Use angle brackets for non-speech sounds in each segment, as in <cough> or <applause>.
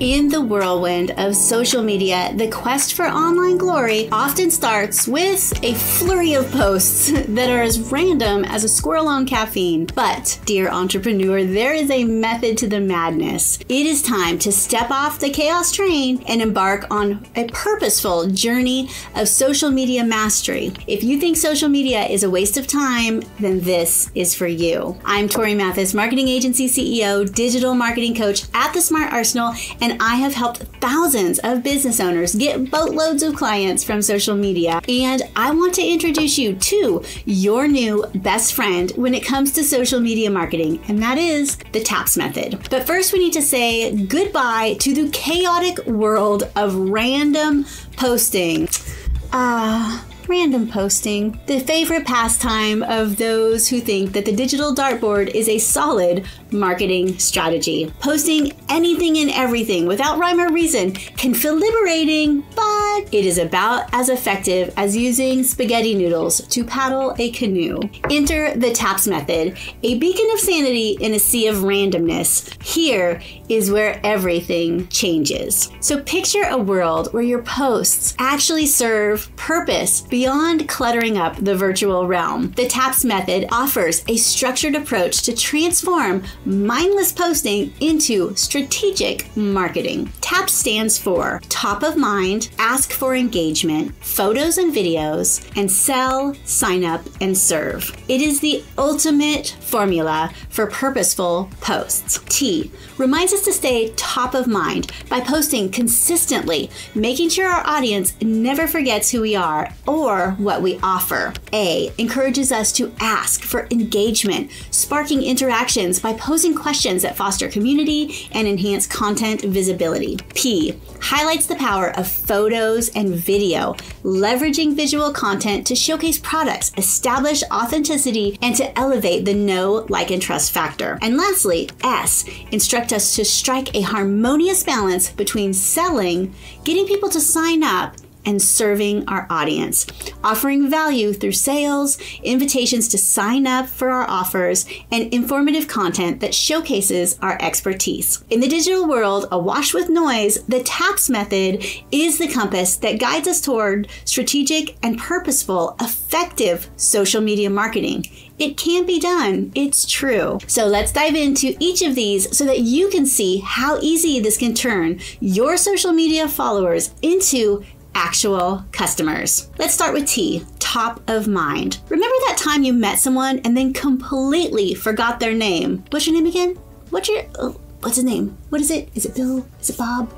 In the whirlwind of social media, the quest for online glory often starts with a flurry of posts <laughs> that are as random as a squirrel on caffeine. But, dear entrepreneur, there is a method to the madness. It is time to step off the chaos train and embark on a purposeful journey of social media mastery. If you think social media is a waste of time, then this is for you. I'm Torie Mathis, marketing agency CEO, digital marketing coach at the Smart Arsenal, and and I have helped thousands of business owners get boatloads of clients from social media. And I want to introduce you to your new best friend when it comes to social media marketing, and that is the TAPS method. But first, we need to say goodbye to the chaotic world of random posting. Ah. Uh, random posting, the favorite pastime of those who think that the digital dartboard is a solid marketing strategy. Posting anything and everything without rhyme or reason can feel liberating, but it is about as effective as using spaghetti noodles to paddle a canoe. Enter the TAPS method, a beacon of sanity in a sea of randomness. Here is where everything changes. So picture a world where your posts actually serve purpose beyond cluttering up the virtual realm. The TAPS method offers a structured approach to transform mindless posting into strategic marketing. TAP stands for top of mind, ask for engagement, photos and videos, and sell, sign up, and serve. It is the ultimate formula for purposeful posts. T reminds us to stay top of mind by posting consistently, making sure our audience never forgets who we are or what we offer. A encourages us to ask for engagement, sparking interactions by posing questions that foster community and enhance content visibility. P highlights the power of photos and video, leveraging visual content to showcase products, establish authenticity, and to elevate the know, like, and trust factor. And lastly, S instruct us to strike a harmonious balance between selling, getting people to sign up, and serving our audience, offering value through sales, invitations to sign up for our offers, and informative content that showcases our expertise. In the digital world, awash with noise, the TAPS method is the compass that guides us toward strategic and purposeful, effective social media marketing. It can be done. It's true. So let's dive into each of these so that you can see how easy this can turn your social media followers into actual customers. Let's start with T, top of mind. Remember that time you met someone and then completely forgot their name? What's your name again? What's your uh, what's his name? What is it? Is it Bill? Is it Bob?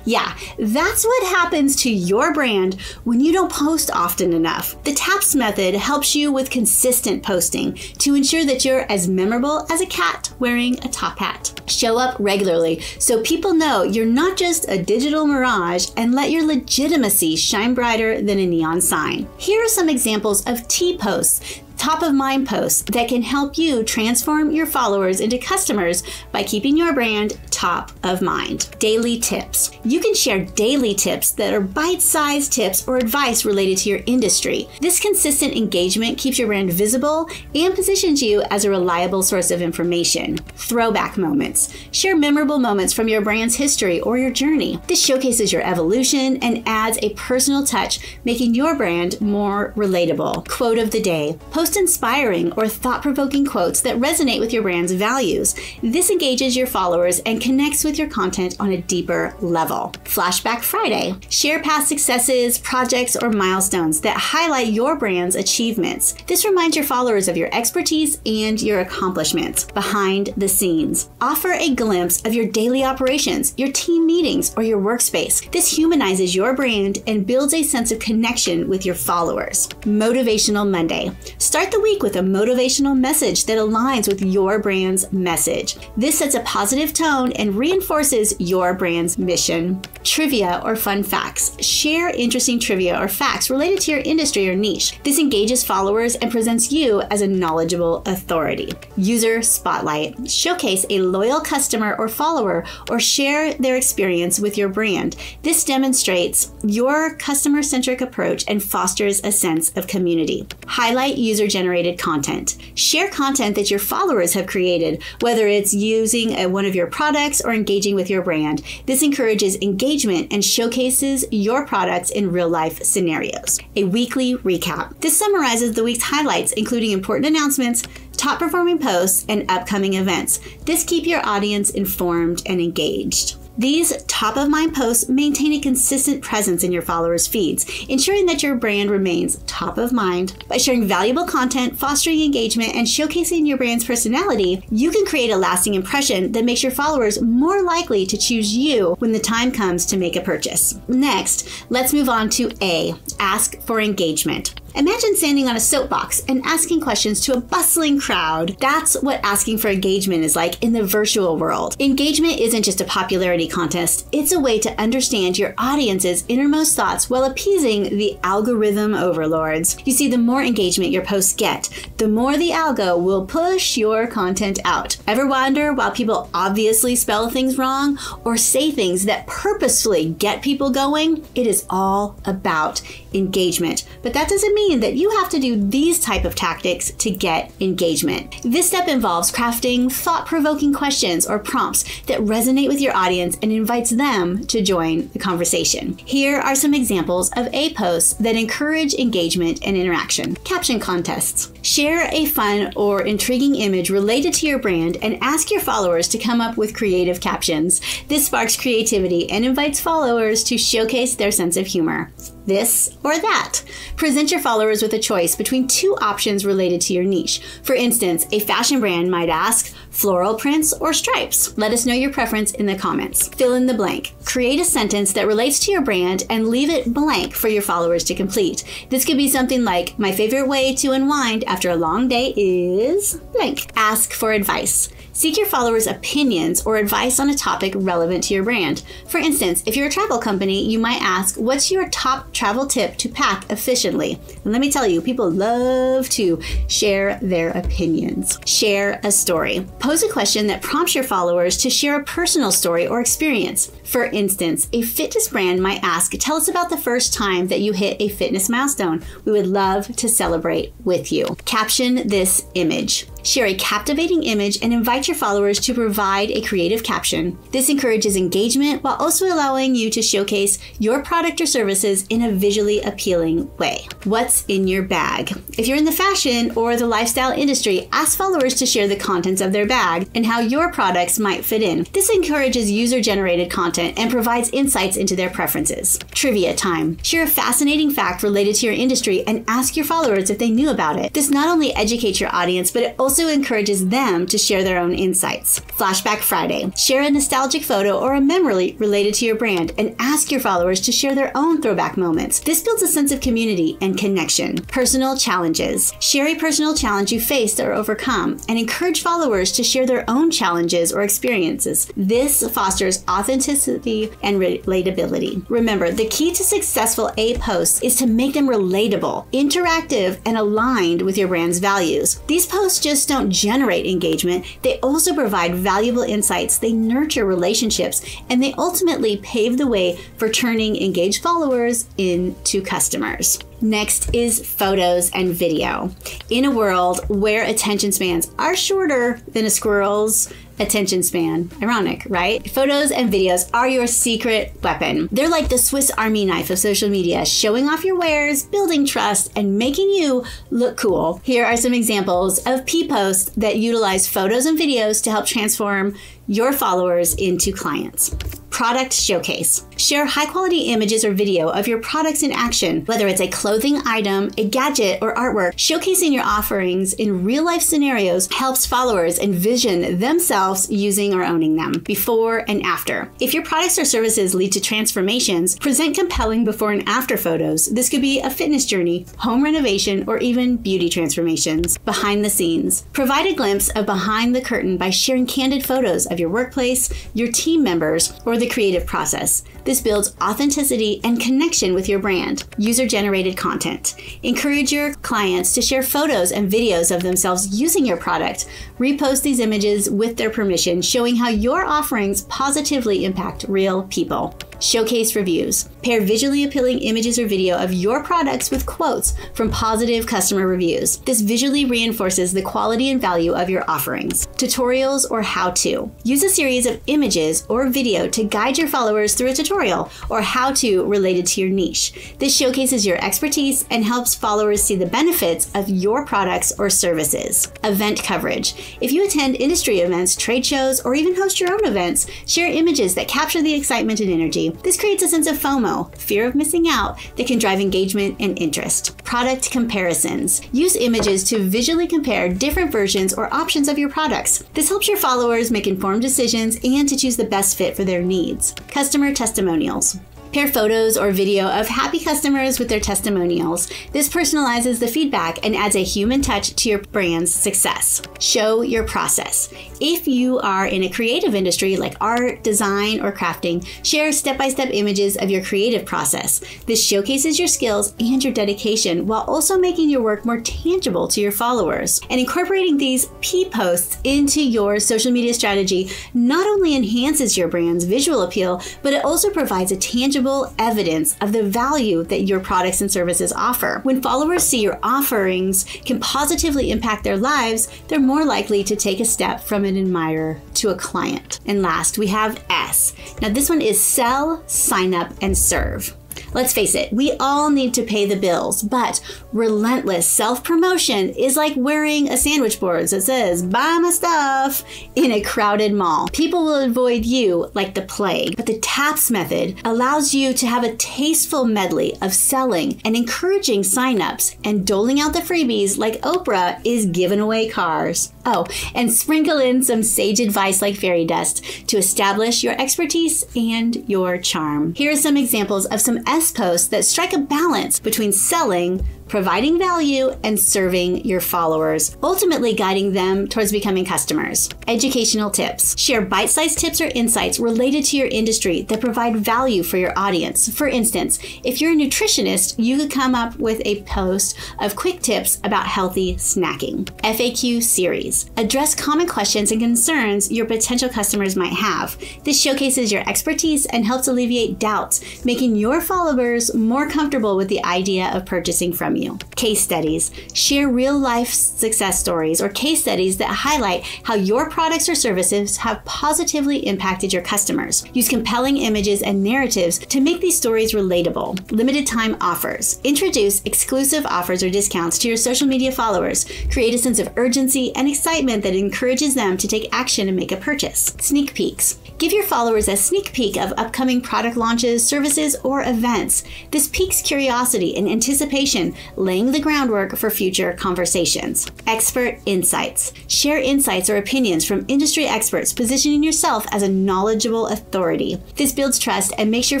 Ah. Yeah, that's what happens to your brand when you don't post often enough. The TAPS method helps you with consistent posting to ensure that you're as memorable as a cat wearing a top hat. Show up regularly so people know you're not just a digital mirage and let your legitimacy shine brighter than a neon sign. Here are some examples of T posts top of mind posts that can help you transform your followers into customers by keeping your brand top of mind. Daily tips. You can share daily tips that are bite sized tips or advice related to your industry. This consistent engagement keeps your brand visible and positions you as a reliable source of information. Throwback moments. Share memorable moments from your brand's history or your journey. This showcases your evolution and adds a personal touch, making your brand more relatable. Quote of the day. Post Post inspiring or thought provoking quotes that resonate with your brand's values. This engages your followers and connects with your content on a deeper level. Flashback Friday. Share past successes, projects, or milestones that highlight your brand's achievements. This reminds your followers of your expertise and your accomplishments behind the scenes. Offer a glimpse of your daily operations, your team meetings, or your workspace. This humanizes your brand and builds a sense of connection with your followers. Motivational Monday. Start Start the week with a motivational message that aligns with your brand's message. This sets a positive tone and reinforces your brand's mission. Trivia or fun facts. Share interesting trivia or facts related to your industry or niche. This engages followers and presents you as a knowledgeable authority. User Spotlight. Showcase a loyal customer or follower or share their experience with your brand. This demonstrates your customer centric approach and fosters a sense of community. Highlight user generated content. Share content that your followers have created, whether it's using a, one of your products or engaging with your brand. This encourages engagement and showcases your products in real life scenarios. A weekly recap. This summarizes the week's highlights, including important announcements, top performing posts, and upcoming events. This keep your audience informed and engaged. These top of mind posts maintain a consistent presence in your followers' feeds, ensuring that your brand remains top of mind. By sharing valuable content, fostering engagement, and showcasing your brand's personality, you can create a lasting impression that makes your followers more likely to choose you when the time comes to make a purchase. Next, let's move on to A ask for engagement. Imagine standing on a soapbox and asking questions to a bustling crowd. That's what asking for engagement is like in the virtual world. Engagement isn't just a popularity contest, it's a way to understand your audience's innermost thoughts while appeasing the algorithm overlords. You see, the more engagement your posts get, the more the algo will push your content out. Ever wonder why people obviously spell things wrong or say things that purposefully get people going? It is all about engagement. But that doesn't mean that you have to do these type of tactics to get engagement. This step involves crafting thought-provoking questions or prompts that resonate with your audience and invites them to join the conversation. Here are some examples of A posts that encourage engagement and interaction. Caption contests. Share a fun or intriguing image related to your brand and ask your followers to come up with creative captions. This sparks creativity and invites followers to showcase their sense of humor this or that. Present your followers with a choice between two options related to your niche. For instance, a fashion brand might ask floral prints or stripes. Let us know your preference in the comments. Fill in the blank. Create a sentence that relates to your brand and leave it blank for your followers to complete. This could be something like My favorite way to unwind after a long day is blank. Ask for advice. Seek your followers' opinions or advice on a topic relevant to your brand. For instance, if you're a travel company, you might ask, What's your top travel tip to pack efficiently? And let me tell you, people love to share their opinions. Share a story. Pose a question that prompts your followers to share a personal story or experience. For instance, a fitness brand might ask, Tell us about the first time that you hit a fitness milestone. We would love to celebrate with you. Caption this image. Share a captivating image and invite your followers to provide a creative caption. This encourages engagement while also allowing you to showcase your product or services in a visually appealing way. What's in your bag? If you're in the fashion or the lifestyle industry, ask followers to share the contents of their bag and how your products might fit in. This encourages user generated content and provides insights into their preferences. Trivia time. Share a fascinating fact related to your industry and ask your followers if they knew about it. This not only educates your audience, but it also also encourages them to share their own insights. Flashback Friday. Share a nostalgic photo or a memory related to your brand and ask your followers to share their own throwback moments. This builds a sense of community and connection. Personal challenges. Share a personal challenge you faced or overcome and encourage followers to share their own challenges or experiences. This fosters authenticity and relatability. Remember, the key to successful A posts is to make them relatable, interactive, and aligned with your brand's values. These posts just just don't generate engagement, they also provide valuable insights, they nurture relationships, and they ultimately pave the way for turning engaged followers into customers. Next is photos and video. In a world where attention spans are shorter than a squirrel's attention span, ironic, right? Photos and videos are your secret weapon. They're like the Swiss Army knife of social media, showing off your wares, building trust, and making you look cool. Here are some examples of P posts that utilize photos and videos to help transform your followers into clients. Product Showcase. Share high quality images or video of your products in action, whether it's a clothing item, a gadget, or artwork. Showcasing your offerings in real life scenarios helps followers envision themselves using or owning them before and after. If your products or services lead to transformations, present compelling before and after photos. This could be a fitness journey, home renovation, or even beauty transformations. Behind the scenes. Provide a glimpse of behind the curtain by sharing candid photos of your workplace, your team members, or the creative process. This builds authenticity and connection with your brand. User generated content. Encourage your clients to share photos and videos of themselves using your product. Repost these images with their permission, showing how your offerings positively impact real people. Showcase reviews. Pair visually appealing images or video of your products with quotes from positive customer reviews. This visually reinforces the quality and value of your offerings. Tutorials or how to. Use a series of images or video to guide your followers through a tutorial or how to related to your niche. This showcases your expertise and helps followers see the benefits of your products or services. Event coverage. If you attend industry events, trade shows, or even host your own events, share images that capture the excitement and energy. This creates a sense of FOMO, fear of missing out, that can drive engagement and interest. Product comparisons. Use images to visually compare different versions or options of your products. This helps your followers make informed decisions and to choose the best fit for their needs. Customer testimonials. Pair photos or video of happy customers with their testimonials. This personalizes the feedback and adds a human touch to your brand's success. Show your process. If you are in a creative industry like art, design, or crafting, share step by step images of your creative process. This showcases your skills and your dedication while also making your work more tangible to your followers. And incorporating these P posts into your social media strategy not only enhances your brand's visual appeal, but it also provides a tangible tangible evidence of the value that your products and services offer. When followers see your offerings can positively impact their lives, they're more likely to take a step from an admirer to a client. And last, we have S. Now, this one is sell, sign up, and serve. Let's face it, we all need to pay the bills, but relentless self promotion is like wearing a sandwich board that says, buy my stuff in a crowded mall. People will avoid you like the plague, but the TAPS method allows you to have a tasteful medley of selling and encouraging signups and doling out the freebies like Oprah is giving away cars. Oh, and sprinkle in some sage advice like fairy dust to establish your expertise and your charm. Here are some examples of some S posts that strike a balance between selling, providing value, and serving your followers, ultimately guiding them towards becoming customers. Educational tips share bite sized tips or insights related to your industry that provide value for your audience. For instance, if you're a nutritionist, you could come up with a post of quick tips about healthy snacking. FAQ series address common questions and concerns your potential customers might have. This showcases your expertise and helps alleviate doubts, making your followers more comfortable with the idea of purchasing from you you. Case studies share real life success stories or case studies that highlight how your products or services have positively impacted your customers. Use compelling images and narratives to make these stories relatable. Limited time offers. Introduce exclusive offers or discounts to your social media followers. Create a sense of urgency and excitement that encourages them to take action and make a purchase. Sneak peeks. Give your followers a sneak peek of upcoming product launches, services, or events. This piques curiosity and anticipation, laying the groundwork for future conversations. Expert insights. Share insights or opinions from industry experts, positioning yourself as a knowledgeable authority. This builds trust and makes your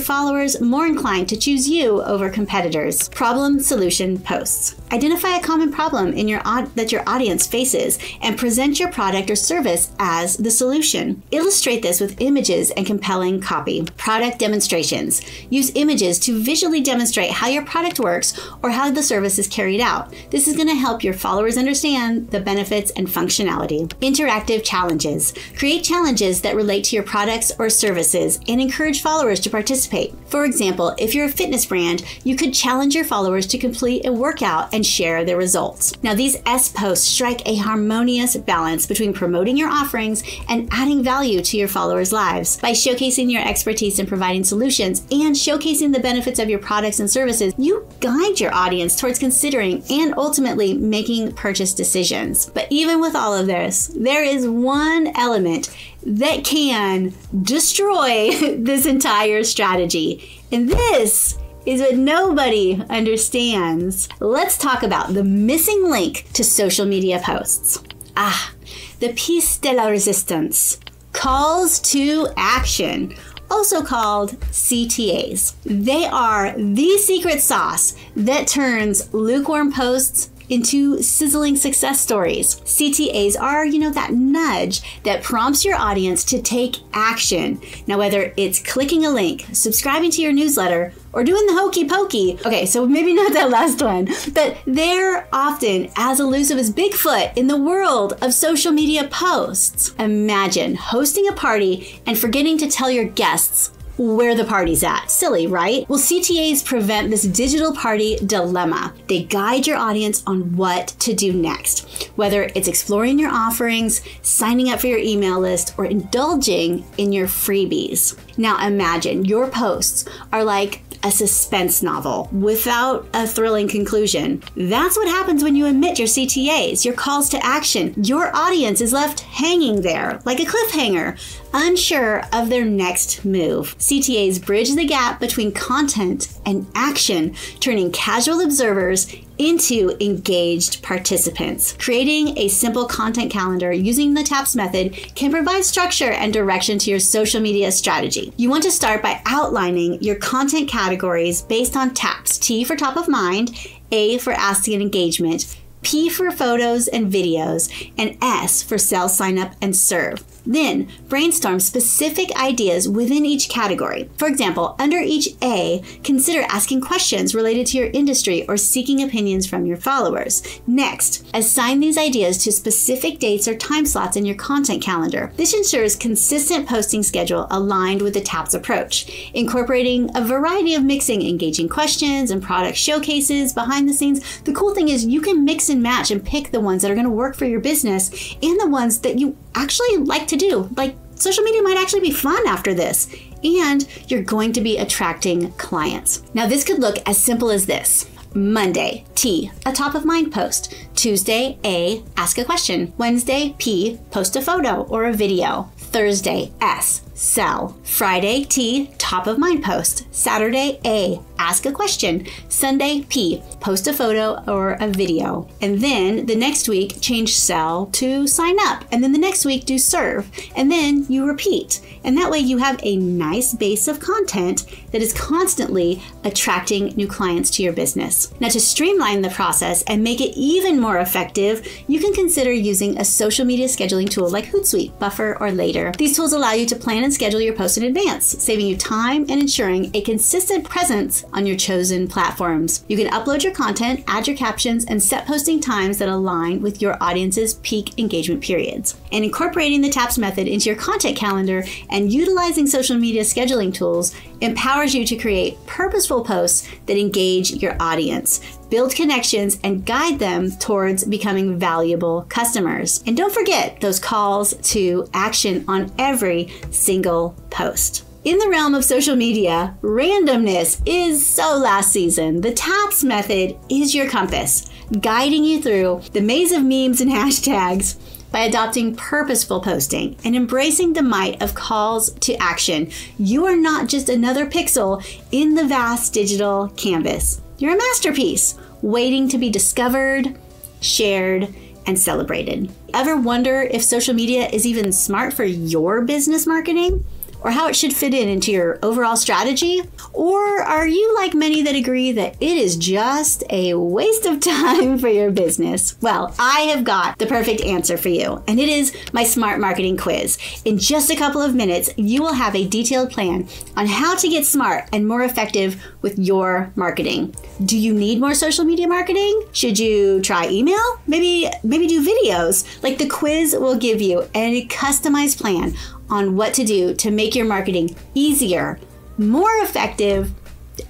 followers more inclined to choose you over competitors. Problem solution posts. Identify a common problem in your that your audience faces and present your product or service as the solution. Illustrate this with images and compelling copy. Product demonstrations. Use images to visually demonstrate how your product works or how the service is carried out. This is going to help your followers understand the benefits and functionality. Interactive challenges. Create challenges that relate to your products or services and encourage followers to participate. For example, if you're a fitness brand, you could challenge your followers to complete a workout and share their results. Now, these S posts strike a harmonious balance between promoting your offerings and adding value to your followers' lives lives by showcasing your expertise in providing solutions and showcasing the benefits of your products and services. You guide your audience towards considering and ultimately making purchase decisions. But even with all of this, there is one element that can destroy <laughs> this entire strategy. And this is what nobody understands. Let's talk about the missing link to social media posts. Ah, the piece de la resistance. Calls to Action, also called CTAs. They are the secret sauce that turns lukewarm posts into sizzling success stories. CTAs are, you know, that nudge that prompts your audience to take action. Now, whether it's clicking a link, subscribing to your newsletter, or doing the hokey pokey. Okay, so maybe not that last one, but they're often as elusive as Bigfoot in the world of social media posts. Imagine hosting a party and forgetting to tell your guests where the party's at. Silly, right? Well, CTAs prevent this digital party dilemma. They guide your audience on what to do next, whether it's exploring your offerings, signing up for your email list, or indulging in your freebies. Now imagine your posts are like a suspense novel without a thrilling conclusion. That's what happens when you omit your CTAs, your calls to action. Your audience is left hanging there like a cliffhanger, unsure of their next move. CTAs bridge the gap between content and action, turning casual observers into engaged participants. Creating a simple content calendar using the TAPS method can provide structure and direction to your social media strategy. You want to start by outlining your content categories based on TAPS T for top of mind, A for asking and engagement, P for photos and videos, and S for sell, sign up, and serve. Then brainstorm specific ideas within each category. For example, under each A, consider asking questions related to your industry or seeking opinions from your followers. Next, assign these ideas to specific dates or time slots in your content calendar. This ensures consistent posting schedule aligned with the TAPS approach, incorporating a variety of mixing engaging questions and product showcases behind the scenes. The cool thing is you can mix and match and pick the ones that are going to work for your business and the ones that you actually like to do. Like social media might actually be fun after this, and you're going to be attracting clients. Now, this could look as simple as this. Monday, T, a top of mind post. Tuesday, A, ask a question. Wednesday, P, post a photo or a video. Thursday, S, sell. Friday, T, top of mind post. Saturday, A, ask a question. Sunday, P, post a photo or a video. And then the next week, change sell to sign up. And then the next week, do serve. And then you repeat. And that way you have a nice base of content that is constantly attracting new clients to your business. Now, to streamline the process and make it even more effective, you can consider using a social media scheduling tool like Hootsuite, Buffer, or Later. These tools allow you to plan and schedule your posts in advance, saving you time and ensuring a consistent presence on your chosen platforms. You can upload your content, add your captions, and set posting times that align with your audience's peak engagement periods. And incorporating the TAPS method into your content calendar and utilizing social media scheduling tools empowers you to create purposeful posts that engage your audience, build connections, and guide them towards becoming valuable customers. And don't forget those calls to action on every single post. In the realm of social media, randomness is so last season. The TAPS method is your compass, guiding you through the maze of memes and <laughs> hashtags by adopting purposeful posting and embracing the might of calls to action. You are not just another pixel in the vast digital canvas. You're a masterpiece waiting to be discovered, shared, and celebrated. Ever wonder if social media is even smart for your business marketing? Or how it should fit in into your overall strategy? Or are you like many that agree that it is just a waste of <laughs> time for your business? Well, I have got the perfect answer for you, and it is my smart marketing quiz. In just a couple of minutes, you will have a detailed plan on how to get smart and more effective with your marketing. Do you need more social media marketing? Should you try email? Maybe maybe do videos. Like the quiz will give you a customized plan on what to do to make your marketing easier, more effective,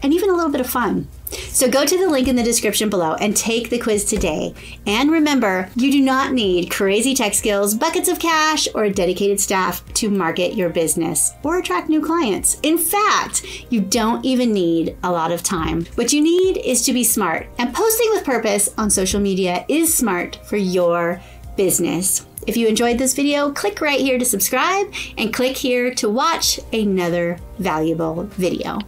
and even a little bit of fun. So go to the link in the description below and take the quiz today. And remember, you do not need crazy tech skills, buckets of cash, or a dedicated staff to market your business or attract new clients. In fact, you don't even need a lot of time. What you need is to be smart. And posting with purpose on social media is smart for your business. If you enjoyed this video, click right here to subscribe and click here to watch another valuable video.